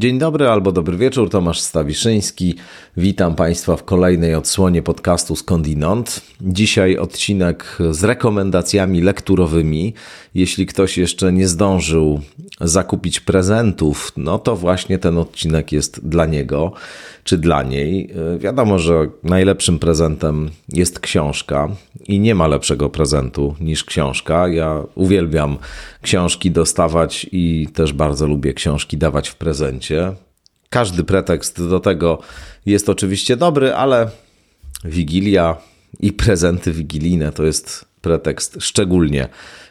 Dzień dobry albo dobry wieczór, Tomasz Stawiszyński. Witam Państwa w kolejnej odsłonie podcastu Skądinąd. Dzisiaj odcinek z rekomendacjami lekturowymi. Jeśli ktoś jeszcze nie zdążył zakupić prezentów, no to właśnie ten odcinek jest dla niego czy dla niej. Wiadomo, że najlepszym prezentem jest książka i nie ma lepszego prezentu niż książka. Ja uwielbiam książki dostawać i też bardzo lubię książki dawać w prezencie. Każdy pretekst do tego jest oczywiście dobry, ale Wigilia i prezenty wigilijne to jest pretekst szczególnie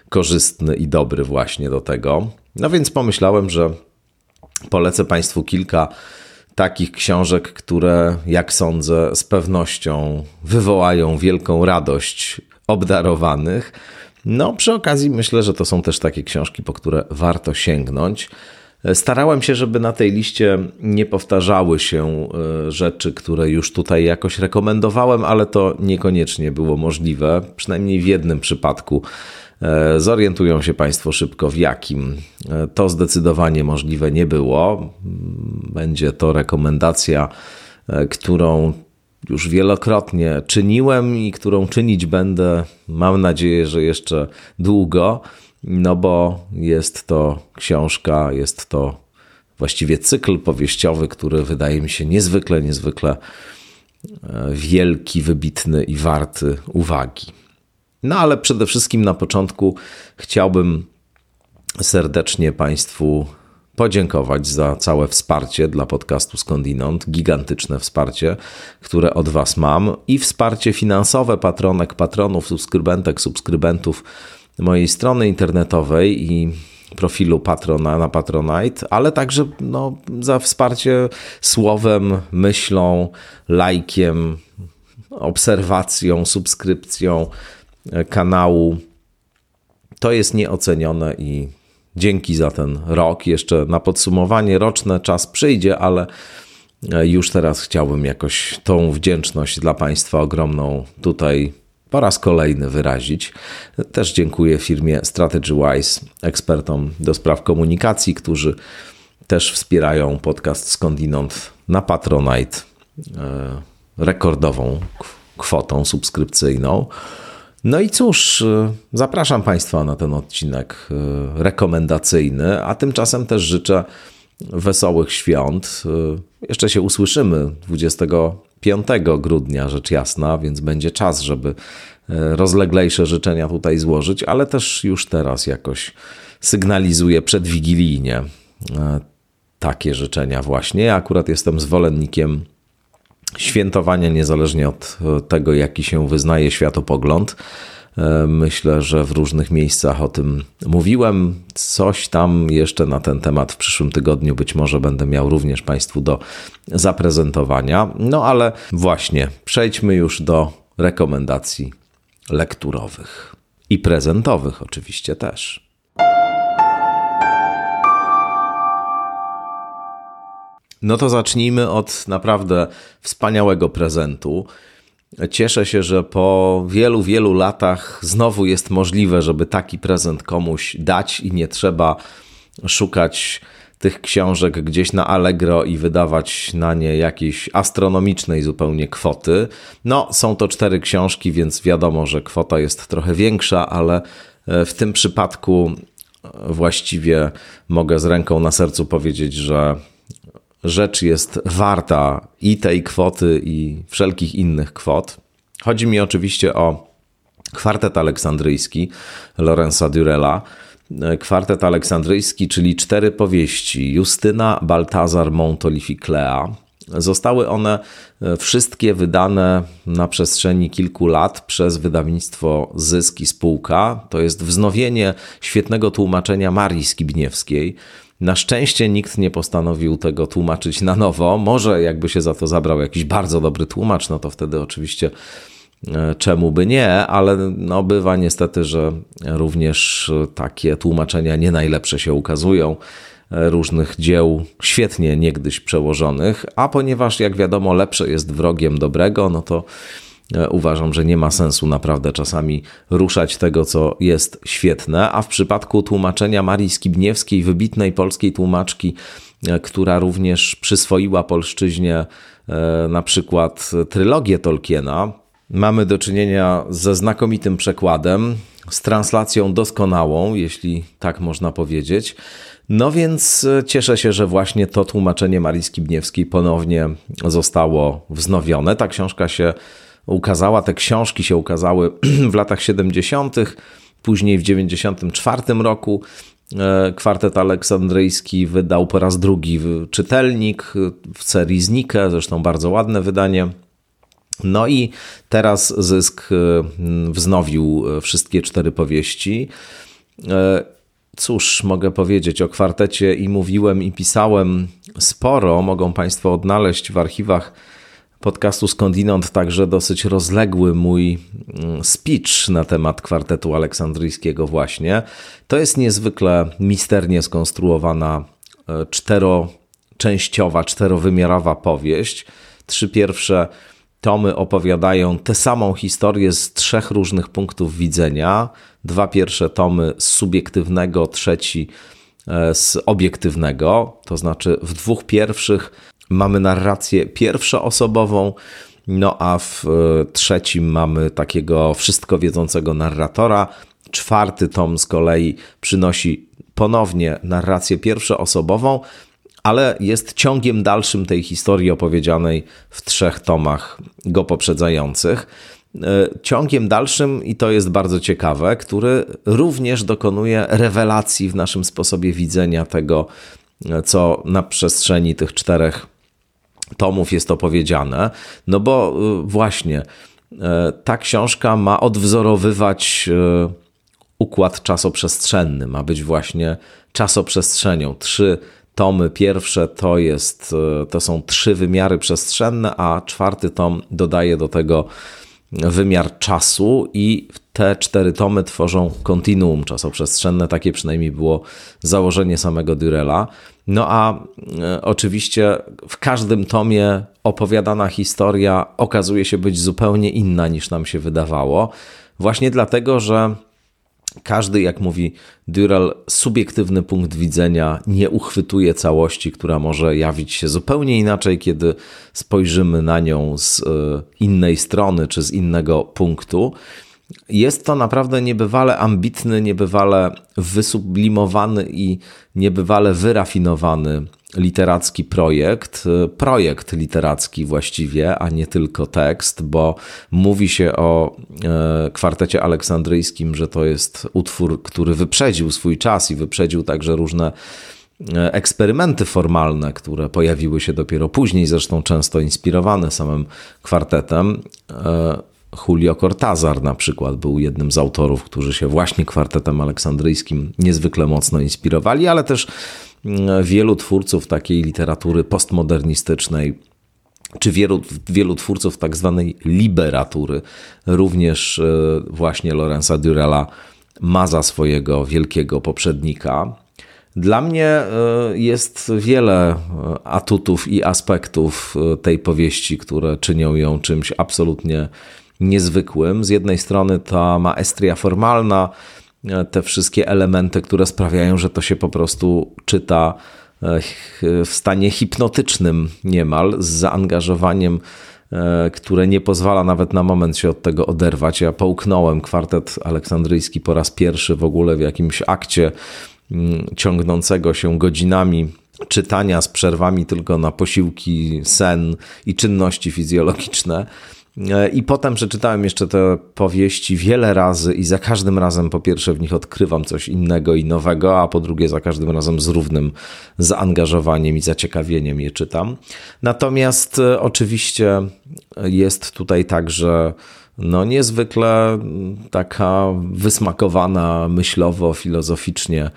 korzystny i dobry właśnie do tego. No więc pomyślałem, że polecę Państwu kilka takich książek, które, jak sądzę, z pewnością wywołają wielką radość obdarowanych. No, przy okazji myślę, że to są też takie książki, po które warto sięgnąć. Starałem się, żeby na tej liście nie powtarzały się e, rzeczy, które już tutaj jakoś rekomendowałem, ale to niekoniecznie było możliwe, przynajmniej w jednym przypadku. E, zorientują się Państwo szybko w jakim. E, to zdecydowanie możliwe nie było. Będzie to rekomendacja, którą już wielokrotnie czyniłem i którą czynić będę, mam nadzieję, że jeszcze długo no bo jest to książka, jest to właściwie cykl powieściowy, który wydaje mi się niezwykle, niezwykle e, wielki, wybitny i warty uwagi. No ale przede wszystkim na początku chciałbym serdecznie Państwu podziękować za całe wsparcie dla podcastu Skądinąd, gigantyczne wsparcie, które od Was mam i wsparcie finansowe patronek, patronów, subskrybentek, subskrybentów mojej strony internetowej i profilu patrona na Patronite, ale także no, za wsparcie słowem, myślą, lajkiem, obserwacją, subskrypcją kanału. To jest nieocenione i dzięki za ten rok. Jeszcze na podsumowanie roczne czas przyjdzie, ale już teraz chciałbym jakoś tą wdzięczność dla Państwa ogromną tutaj po raz kolejny wyrazić. Też dziękuję firmie StrategyWise, ekspertom do spraw komunikacji, którzy też wspierają podcast skądinąd na Patronite e, rekordową kwotą subskrypcyjną. No i cóż, e, zapraszam Państwa na ten odcinek e, rekomendacyjny, a tymczasem też życzę wesołych świąt. Jeszcze się usłyszymy 20 5 grudnia, rzecz jasna, więc będzie czas, żeby rozleglejsze życzenia tutaj złożyć, ale też już teraz jakoś sygnalizuję przedwigilijnie takie życzenia właśnie. Ja akurat jestem zwolennikiem świętowania niezależnie od e, tego, jaki się wyznaje światopogląd. Myślę, że w różnych miejscach o tym mówiłem. Coś tam jeszcze na ten temat w przyszłym tygodniu być może będę miał również Państwu do zaprezentowania. No ale właśnie, przejdźmy już do rekomendacji lekturowych i prezentowych, oczywiście też. No to zacznijmy od naprawdę wspaniałego prezentu. Cieszę się, że po wielu, wielu latach znowu jest możliwe, żeby taki prezent komuś dać i nie trzeba szukać tych książek gdzieś na Allegro i wydawać na nie jakiejś astronomicznej zupełnie kwoty. No, są to cztery książki, więc wiadomo, że kwota jest trochę większa, ale e, w tym przypadku właściwie mogę z ręką na sercu powiedzieć, że rzecz jest warta i tej kwoty, i wszelkich innych kwot. Chodzi mi oczywiście o kwartet aleksandryjski Lorenza Durella. Kwartet aleksandryjski, czyli cztery powieści Justyna, Baltazar, Montolif i Klea. Zostały one wszystkie wydane na przestrzeni kilku lat przez wydawnictwo Zyski Spółka. To jest wznowienie świetnego tłumaczenia Marii Skibniewskiej. Na szczęście nikt nie postanowił tego tłumaczyć na nowo. Może jakby się za to zabrał jakiś bardzo dobry tłumacz, no to wtedy oczywiście e, czemu by nie, ale no bywa niestety, że również takie tłumaczenia nie najlepsze się ukazują e, różnych dzieł świetnie niegdyś przełożonych, a ponieważ jak wiadomo lepsze jest wrogiem dobrego, no to uważam, że nie ma sensu naprawdę czasami ruszać tego, co jest świetne, a w przypadku tłumaczenia Marii Skibniewskiej, wybitnej polskiej tłumaczki, e, która również przyswoiła polszczyźnie e, na przykład trylogię Tolkiena, mamy do czynienia ze znakomitym przekładem, z translacją doskonałą, jeśli tak można powiedzieć. No więc cieszę się, że właśnie to tłumaczenie Marii Skibniewskiej ponownie zostało wznowione. Ta książka się ukazała, te książki się ukazały w latach 70., później w 94 roku. E, kwartet Aleksandryjski wydał po raz drugi czytelnik w serii Znike, zresztą bardzo ładne wydanie. No i teraz Zysk e, wznowił wszystkie cztery powieści. E, cóż, mogę powiedzieć o kwartecie i mówiłem i pisałem sporo. Mogą Państwo odnaleźć w archiwach podcastu Skądinąd także dosyć rozległy mój mm, speech na temat kwartetu aleksandryjskiego właśnie. To jest niezwykle misternie skonstruowana e, czteroczęściowa, czterowymiarowa powieść. Trzy pierwsze tomy opowiadają tę samą historię z trzech różnych punktów widzenia. Dwa pierwsze tomy z subiektywnego, trzeci e, z obiektywnego, to znaczy w dwóch pierwszych mamy narrację pierwszoosobową, no a w e, trzecim mamy takiego wszystko wiedzącego narratora. Czwarty tom z kolei przynosi ponownie narrację pierwszoosobową, ale jest ciągiem dalszym tej historii opowiedzianej w trzech tomach go poprzedzających. E, ciągiem dalszym, i to jest bardzo ciekawe, który również dokonuje rewelacji w naszym sposobie widzenia tego, e, co na przestrzeni tych czterech tomów jest opowiedziane, no bo y, właśnie y, ta książka ma odwzorowywać y, układ czasoprzestrzenny, ma być właśnie czasoprzestrzenią. Trzy tomy. Pierwsze to, jest, to są trzy wymiary przestrzenne, a czwarty tom dodaje do tego wymiar czasu i te cztery tomy tworzą kontinuum czasoprzestrzenne. Takie przynajmniej było założenie samego Durella. No a e, oczywiście w każdym tomie opowiadana historia okazuje się być zupełnie inna niż nam się wydawało. Właśnie dlatego, że każdy, jak mówi Durell, subiektywny punkt widzenia nie uchwytuje całości, która może jawić się zupełnie inaczej, kiedy spojrzymy na nią z e, innej strony czy z innego punktu. Jest to naprawdę niebywale ambitny, niebywale wysublimowany i niebywale wyrafinowany literacki projekt. Projekt literacki właściwie, a nie tylko tekst, bo mówi się o e, kwartecie aleksandryjskim, że to jest utwór, który wyprzedził swój czas i wyprzedził także różne e, eksperymenty formalne, które pojawiły się dopiero później, zresztą często inspirowane samym kwartetem. Julio Cortázar na przykład był jednym z autorów, którzy się właśnie kwartetem aleksandryjskim niezwykle mocno inspirowali, ale też mm, wielu twórców takiej literatury postmodernistycznej, czy wielu, wielu twórców tak zwanej liberatury, również e, właśnie Lorenza Durella ma za swojego wielkiego poprzednika. Dla mnie e, jest wiele e, atutów i aspektów tej powieści, które czynią ją czymś absolutnie niezwykłym. Z jednej strony ta maestria formalna, e, te wszystkie elementy, które sprawiają, że to się po prostu czyta e, w stanie hipnotycznym niemal, z zaangażowaniem, e, które nie pozwala nawet na moment się od tego oderwać. Ja połknąłem kwartet aleksandryjski po raz pierwszy w ogóle w jakimś akcie mm, ciągnącego się godzinami czytania z przerwami tylko na posiłki, sen i czynności fizjologiczne. E, I potem przeczytałem jeszcze te powieści wiele razy i za każdym razem po pierwsze w nich odkrywam coś innego i nowego, a po drugie za każdym razem z równym zaangażowaniem i zaciekawieniem je czytam. Natomiast e, oczywiście jest tutaj także no niezwykle taka wysmakowana myślowo, filozoficznie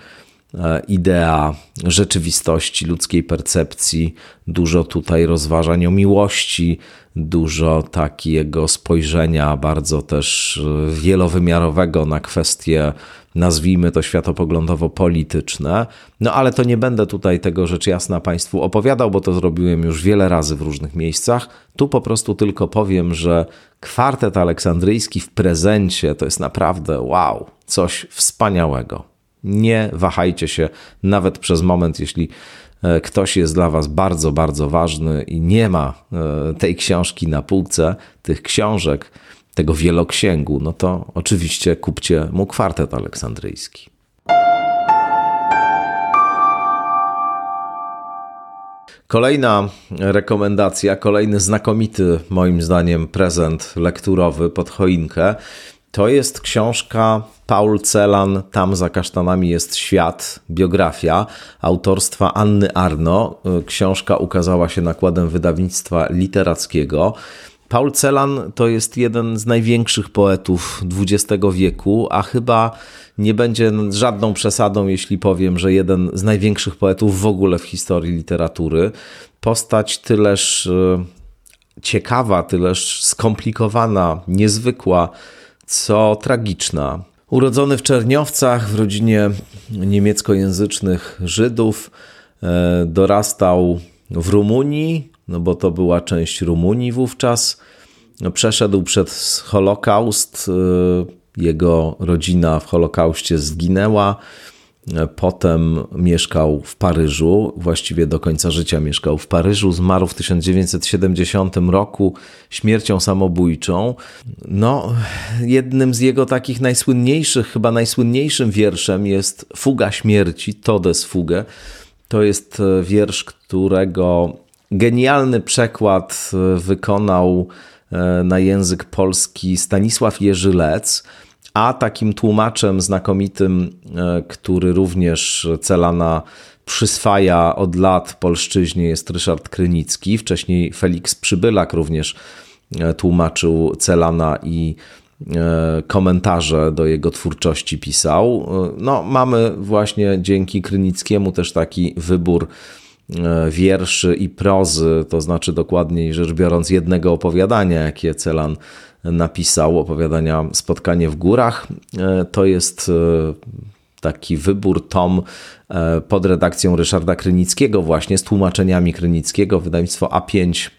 idea rzeczywistości, ludzkiej percepcji, dużo tutaj rozważań o miłości, dużo takiego spojrzenia bardzo też e, wielowymiarowego na kwestie, nazwijmy to światopoglądowo-polityczne. No ale to nie będę tutaj tego rzecz jasna Państwu opowiadał, bo to zrobiłem już wiele razy w różnych miejscach. Tu po prostu tylko powiem, że Kwartet Aleksandryjski w prezencie to jest naprawdę wow, coś wspaniałego. Nie wahajcie się nawet przez moment, jeśli e, ktoś jest dla Was bardzo, bardzo ważny i nie ma e, tej książki na półce, tych książek, tego wieloksięgu, no to oczywiście kupcie mu kwartet aleksandryjski. Kolejna rekomendacja, kolejny znakomity, moim zdaniem, prezent lekturowy pod choinkę. To jest książka Paul Celan, Tam za kasztanami jest świat, biografia autorstwa Anny Arno. Książka ukazała się nakładem wydawnictwa literackiego. Paul Celan to jest jeden z największych poetów XX wieku, a chyba nie będzie żadną przesadą, jeśli powiem, że jeden z największych poetów w ogóle w historii literatury. Postać tyleż e, ciekawa, tyleż skomplikowana, niezwykła, co tragiczna. Urodzony w Czerniowcach w rodzinie niemieckojęzycznych Żydów, e, dorastał w Rumunii, no bo to była część Rumunii wówczas. Przeszedł przez Holokaust, e, jego rodzina w Holokauście zginęła. Potem mieszkał w Paryżu, właściwie do końca życia mieszkał w Paryżu. Zmarł w 1970 roku śmiercią samobójczą. No, jednym z jego takich najsłynniejszych, chyba najsłynniejszym wierszem jest Fuga śmierci, Todes Fugę. To jest wiersz, którego genialny przekład wykonał e, na język polski Stanisław Jerzylec a takim tłumaczem znakomitym, e, który również Celana przyswaja od lat polszczyźnie jest Ryszard Krynicki. Wcześniej Felix Przybylak również e, tłumaczył Celana i e, komentarze do jego twórczości pisał. No, mamy właśnie dzięki Krynickiemu też taki wybór wierszy i prozy, to znaczy dokładniej rzecz biorąc jednego opowiadania, jakie Celan napisał opowiadania Spotkanie w górach. E, to jest e, taki wybór tom e, pod redakcją Ryszarda Krynickiego właśnie z tłumaczeniami Krynickiego. Wydawnictwo A5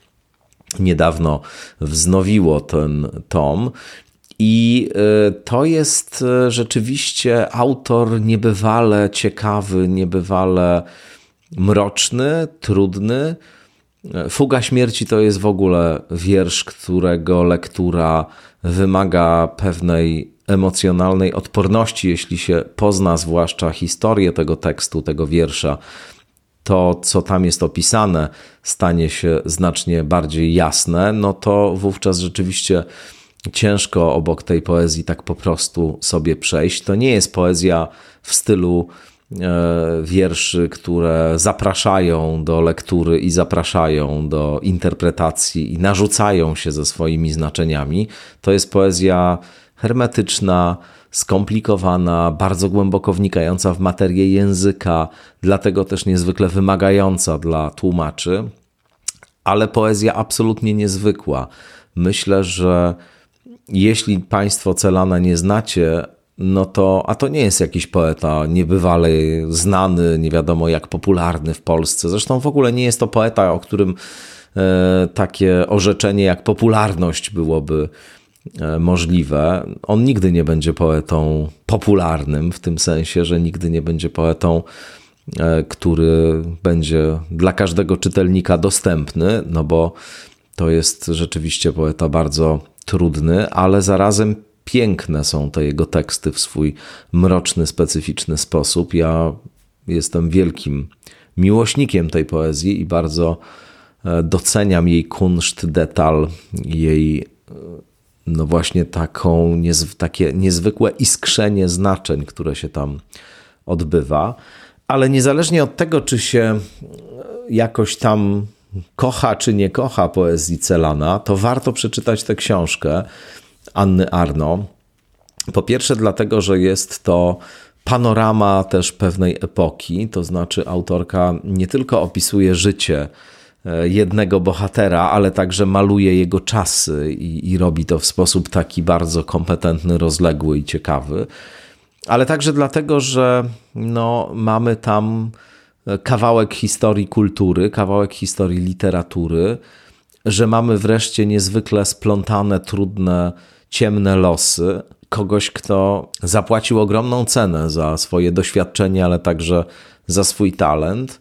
niedawno wznowiło ten tom. I to jest rzeczywiście autor niebywale ciekawy, niebywale mroczny, trudny, Fuga śmierci to jest w ogóle wiersz, którego lektura wymaga pewnej emocjonalnej odporności, jeśli się pozna zwłaszcza historię tego tekstu, tego wiersza. To, co tam jest opisane, stanie się znacznie bardziej jasne, no to wówczas rzeczywiście ciężko obok tej poezji tak po prostu sobie przejść. To nie jest poezja w stylu wierszy, które zapraszają do lektury i zapraszają do interpretacji i narzucają się ze swoimi znaczeniami. To jest poezja hermetyczna, skomplikowana, bardzo głęboko wnikająca w materię języka, dlatego też niezwykle wymagająca dla tłumaczy, ale poezja absolutnie niezwykła. Myślę, że jeśli Państwo Celana nie znacie, no to, a to nie jest jakiś poeta niebywale znany, nie wiadomo jak popularny w Polsce. Zresztą w ogóle nie jest to poeta, o którym e, takie orzeczenie jak popularność byłoby e, możliwe. On nigdy nie będzie poetą popularnym, w tym sensie, że nigdy nie będzie poetą, e, który będzie dla każdego czytelnika dostępny, no bo to jest rzeczywiście poeta bardzo trudny, ale zarazem piękne są te jego teksty w swój mroczny, specyficzny sposób. Ja jestem wielkim miłośnikiem tej poezji i bardzo e, doceniam jej kunszt, detal, jej e, no właśnie taką, takie niezwykłe iskrzenie znaczeń, które się tam odbywa. Ale niezależnie od tego, czy się e, jakoś tam kocha, czy nie kocha poezji Celana, to warto przeczytać tę książkę. Anny Arno. Po pierwsze, dlatego, że jest to panorama też pewnej epoki, to znaczy autorka nie tylko opisuje życie e, jednego bohatera, ale także maluje jego czasy i, i robi to w sposób taki bardzo kompetentny, rozległy i ciekawy. Ale także dlatego, że no, mamy tam kawałek historii kultury, kawałek historii literatury, że mamy wreszcie niezwykle splątane, trudne, ciemne losy kogoś, kto zapłacił ogromną cenę za swoje doświadczenie, ale także za swój talent.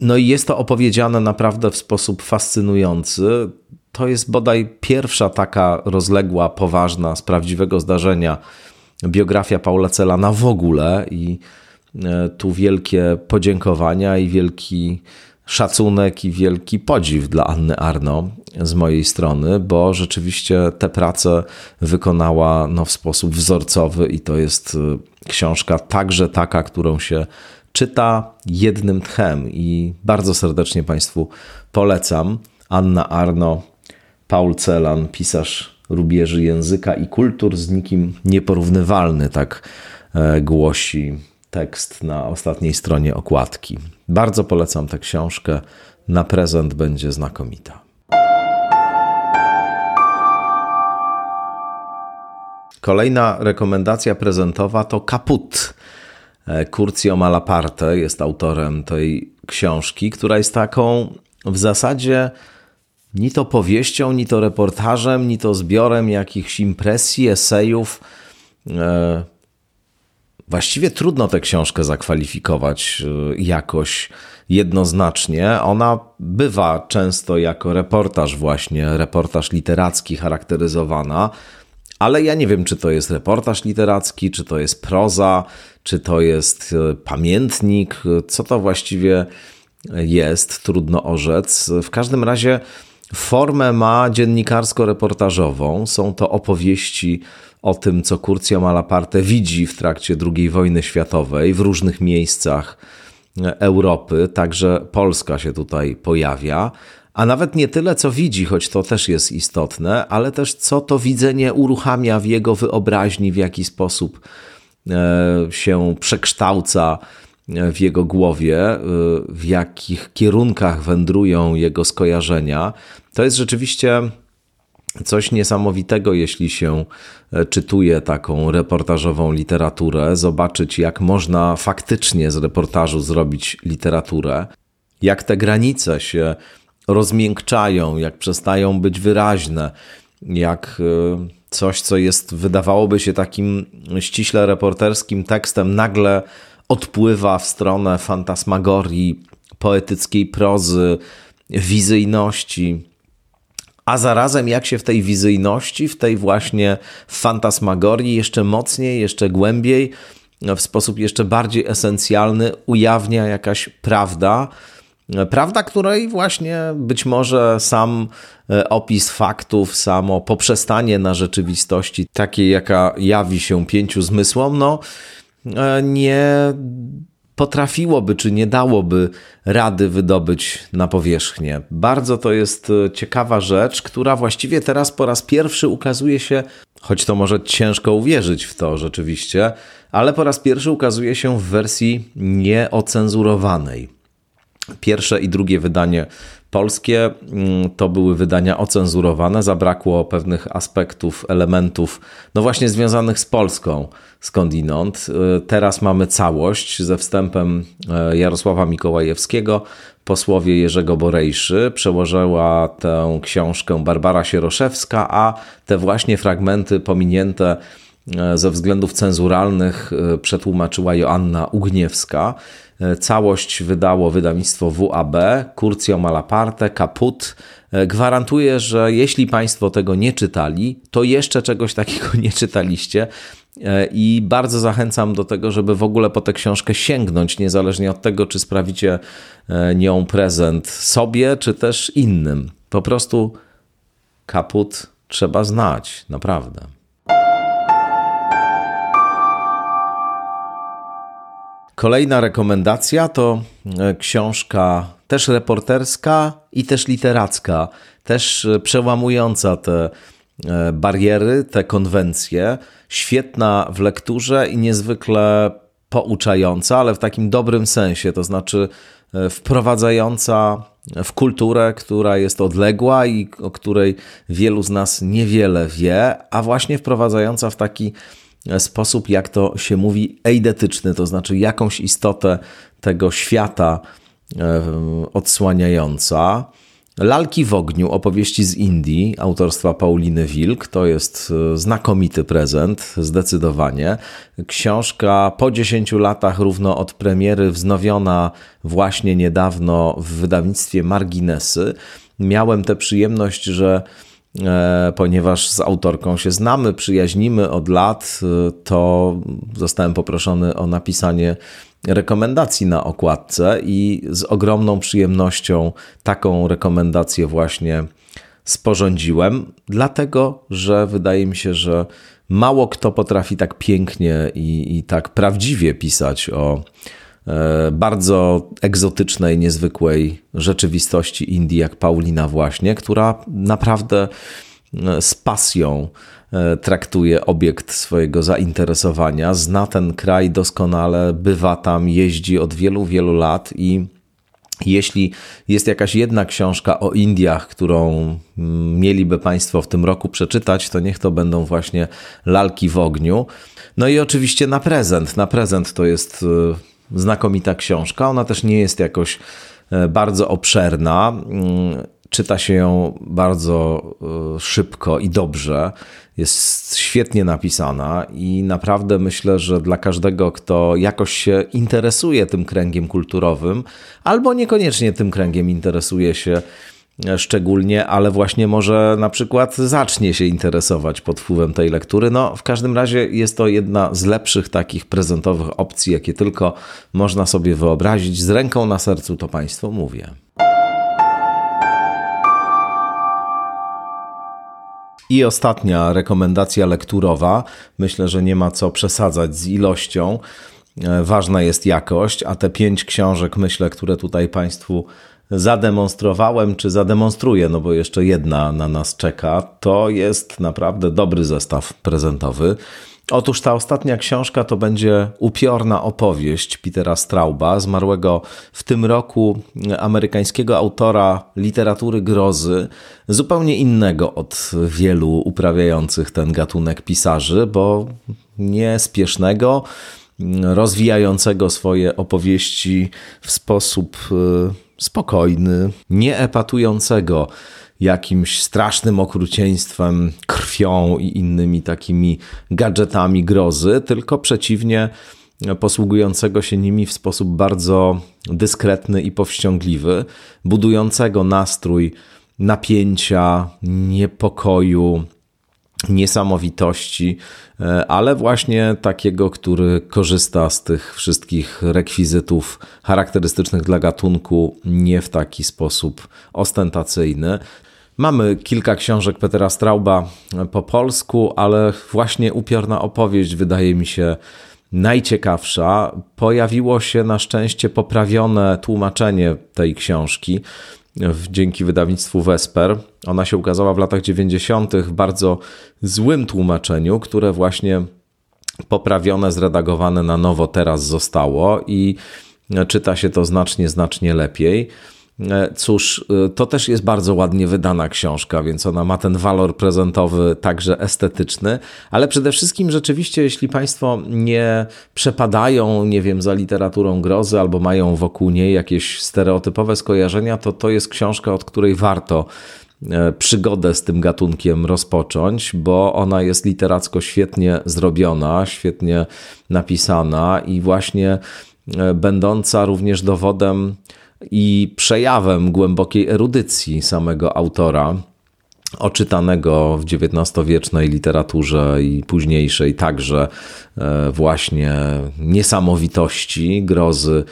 No i jest to opowiedziane naprawdę w sposób fascynujący. To jest bodaj pierwsza taka rozległa, poważna, z prawdziwego zdarzenia biografia Paula Celana w ogóle i e, tu wielkie podziękowania i wielki szacunek i wielki podziw dla Anny Arno z mojej strony, bo rzeczywiście tę pracę wykonała no, w sposób wzorcowy i to jest e, książka także taka, którą się czyta jednym tchem i bardzo serdecznie Państwu polecam. Anna Arno, Paul Celan, pisarz rubieży języka i kultur z nikim nieporównywalny, tak e, głosi tekst na ostatniej stronie okładki. Bardzo polecam tę książkę. Na prezent będzie znakomita. Kolejna rekomendacja prezentowa to Kaput. E, Curcio Malaparte jest autorem tej książki, która jest taką w zasadzie ni to powieścią, ni to reportażem, ni to zbiorem jakichś impresji, esejów. Właściwie trudno tę książkę zakwalifikować e, jakoś jednoznacznie. Ona bywa często jako reportaż, właśnie reportaż literacki charakteryzowana, ale ja nie wiem, czy to jest reportaż literacki, czy to jest proza, czy to jest e, pamiętnik, co to właściwie jest, trudno orzec. W każdym razie Formę ma dziennikarsko-reportażową. Są to opowieści o tym, co Curcio Malaparte widzi w trakcie II wojny światowej w różnych miejscach Europy. Także Polska się tutaj pojawia. A nawet nie tyle, co widzi, choć to też jest istotne, ale też co to widzenie uruchamia w jego wyobraźni, w jaki sposób e, się przekształca w jego głowie, y, w jakich kierunkach wędrują jego skojarzenia. To jest rzeczywiście coś niesamowitego, jeśli się e, czytuje taką reportażową literaturę, zobaczyć, jak można faktycznie z reportażu zrobić literaturę, jak te granice się rozmiękczają, jak przestają być wyraźne, jak e, coś, co jest, wydawałoby się takim ściśle reporterskim tekstem, nagle odpływa w stronę fantasmagorii, poetyckiej prozy, wizyjności. A zarazem, jak się w tej wizyjności, w tej właśnie fantasmagorii jeszcze mocniej, jeszcze głębiej, w sposób jeszcze bardziej esencjalny ujawnia jakaś prawda, Prawda, której właśnie być może sam e, opis faktów, samo poprzestanie na rzeczywistości, takiej jaka jawi się pięciu zmysłom, no nie potrafiłoby czy nie dałoby rady wydobyć na powierzchnię. Bardzo to jest e, ciekawa rzecz, która właściwie teraz po raz pierwszy ukazuje się, choć to może ciężko uwierzyć w to rzeczywiście, ale po raz pierwszy ukazuje się w wersji nieocenzurowanej. Pierwsze i drugie wydanie polskie mm, to były wydania ocenzurowane, zabrakło pewnych aspektów, elementów, no właśnie związanych z Polską skądinąd. Y, teraz mamy całość ze wstępem e, Jarosława Mikołajewskiego, posłowie Jerzego Borejszy. Przełożyła tę książkę Barbara Sieroszewska, a te właśnie fragmenty pominięte ze względów cenzuralnych e, przetłumaczyła Joanna Ugniewska. Całość wydało wydawnictwo WAB, Curcio Malaparte, Kaput. Gwarantuję, że jeśli Państwo tego nie czytali, to jeszcze czegoś takiego nie czytaliście. I bardzo zachęcam do tego, żeby w ogóle po tę książkę sięgnąć, niezależnie od tego, czy sprawicie e, nią prezent sobie, czy też innym. Po prostu kaput trzeba znać, naprawdę. Kolejna rekomendacja to e, książka też reporterska i też literacka, też e, przełamująca te E, bariery, te konwencje. Świetna w lekturze i niezwykle pouczająca, ale w takim dobrym sensie, to znaczy wprowadzająca w kulturę, która jest odległa i o której wielu z nas niewiele wie, a właśnie wprowadzająca w taki sposób, jak to się mówi, eidetyczny, to znaczy jakąś istotę tego świata odsłaniająca. Lalki w ogniu, opowieści z Indii, autorstwa Pauliny Wilk, to jest e, znakomity prezent, zdecydowanie. Książka po 10 latach, równo od premiery, wznowiona właśnie niedawno w wydawnictwie Marginesy. Miałem tę przyjemność, że e, ponieważ z autorką się znamy, przyjaźnimy od lat, e, to zostałem poproszony o napisanie rekomendacji na okładce i z ogromną przyjemnością taką rekomendację właśnie sporządziłem, dlatego że wydaje mi się, że mało kto potrafi tak pięknie i, i tak prawdziwie pisać o e, bardzo egzotycznej, niezwykłej rzeczywistości Indii, jak Paulina, właśnie, która naprawdę e, z pasją E, traktuje obiekt swojego zainteresowania, zna ten kraj doskonale, bywa tam, jeździ od wielu, wielu lat i jeśli jest jakaś jedna książka o Indiach, którą mm, mieliby Państwo w tym roku przeczytać, to niech to będą właśnie Lalki w ogniu. No i oczywiście na prezent. Na prezent to jest e, znakomita książka. Ona też nie jest jakoś e, bardzo obszerna. Mm, czyta się ją bardzo szybko i dobrze jest świetnie napisana i naprawdę myślę, że dla każdego, kto jakoś się interesuje tym kręgiem kulturowym, albo niekoniecznie tym kręgiem interesuje się e, szczególnie, ale właśnie może na przykład zacznie się interesować pod wpływem tej lektury. No, w każdym razie jest to jedna z lepszych takich prezentowych opcji, jakie tylko można sobie wyobrazić. Z ręką na sercu to Państwu mówię. I ostatnia rekomendacja lekturowa. Myślę, że nie ma co przesadzać z ilością. E, ważna jest jakość, a te pięć książek, myślę, które tutaj Państwu zademonstrowałem, czy zademonstruję, no bo jeszcze jedna na nas czeka, to jest naprawdę dobry zestaw prezentowy. Otóż ta ostatnia książka to będzie upiorna opowieść Petera Strauba, zmarłego w tym roku amerykańskiego autora literatury grozy, zupełnie innego od wielu uprawiających ten gatunek pisarzy, bo niespiesznego, rozwijającego swoje opowieści w sposób e, spokojny, nieepatującego jakimś strasznym okrucieństwem, krwią i innymi takimi gadżetami grozy, tylko przeciwnie, posługującego się nimi w sposób bardzo dyskretny i powściągliwy, budującego nastrój napięcia, niepokoju, niesamowitości, ale właśnie takiego, który korzysta z tych wszystkich rekwizytów charakterystycznych dla gatunku nie w taki sposób ostentacyjny. Mamy kilka książek Petera Strauba po polsku, ale właśnie upiorna opowieść wydaje mi się najciekawsza. Pojawiło się na szczęście poprawione tłumaczenie tej książki dzięki wydawnictwu Vesper. Ona się ukazała w latach 90. w bardzo złym tłumaczeniu, które właśnie poprawione, zredagowane na nowo teraz zostało i czyta się to znacznie, znacznie lepiej. E, cóż, e, to też jest bardzo ładnie wydana książka, więc ona ma ten walor prezentowy, także estetyczny, ale przede wszystkim rzeczywiście, jeśli Państwo nie przepadają, nie wiem, za literaturą grozy albo mają wokół niej jakieś stereotypowe skojarzenia, to to jest książka, od której warto e, przygodę z tym gatunkiem rozpocząć, bo ona jest literacko świetnie zrobiona, świetnie napisana i właśnie będąca również dowodem i przejawem głębokiej erudycji samego autora, oczytanego w XIX-wiecznej literaturze i późniejszej także e, właśnie niesamowitości, grozy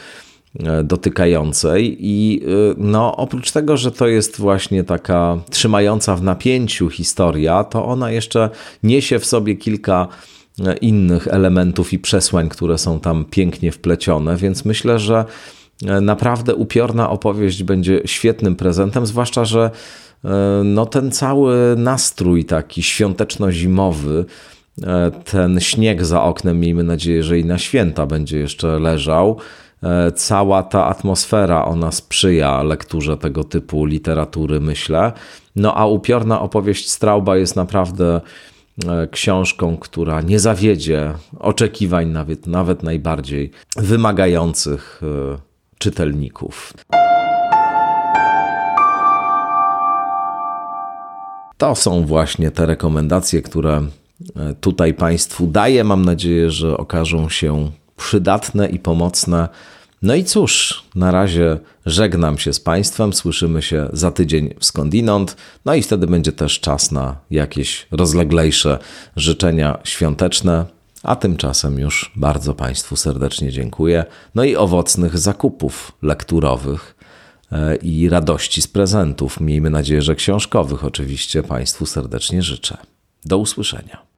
e, dotykającej. I e, no oprócz tego, że to jest właśnie taka trzymająca w napięciu historia, to ona jeszcze niesie w sobie kilka innych elementów i przesłań, które są tam pięknie wplecione, więc myślę, że naprawdę upiorna opowieść będzie świetnym prezentem, zwłaszcza, że e, no, ten cały nastrój taki świąteczno-zimowy, e, ten śnieg za oknem, miejmy nadzieję, że i na święta będzie jeszcze leżał. Cała ta atmosfera, ona sprzyja lekturze tego typu literatury, myślę. No a upiorna opowieść Strauba jest naprawdę książką, która nie zawiedzie oczekiwań nawet, nawet najbardziej wymagających czytelników. To są właśnie te rekomendacje, które e, tutaj Państwu daję. Mam nadzieję, że okażą się przydatne i pomocne. No i cóż, na razie żegnam się z Państwem. Słyszymy się za tydzień w skądinąd. No i wtedy będzie też czas na jakieś rozleglejsze życzenia świąteczne. A tymczasem już bardzo Państwu serdecznie dziękuję. No i owocnych zakupów lekturowych e, i radości z prezentów. Miejmy nadzieję, że książkowych oczywiście Państwu serdecznie życzę. Do usłyszenia.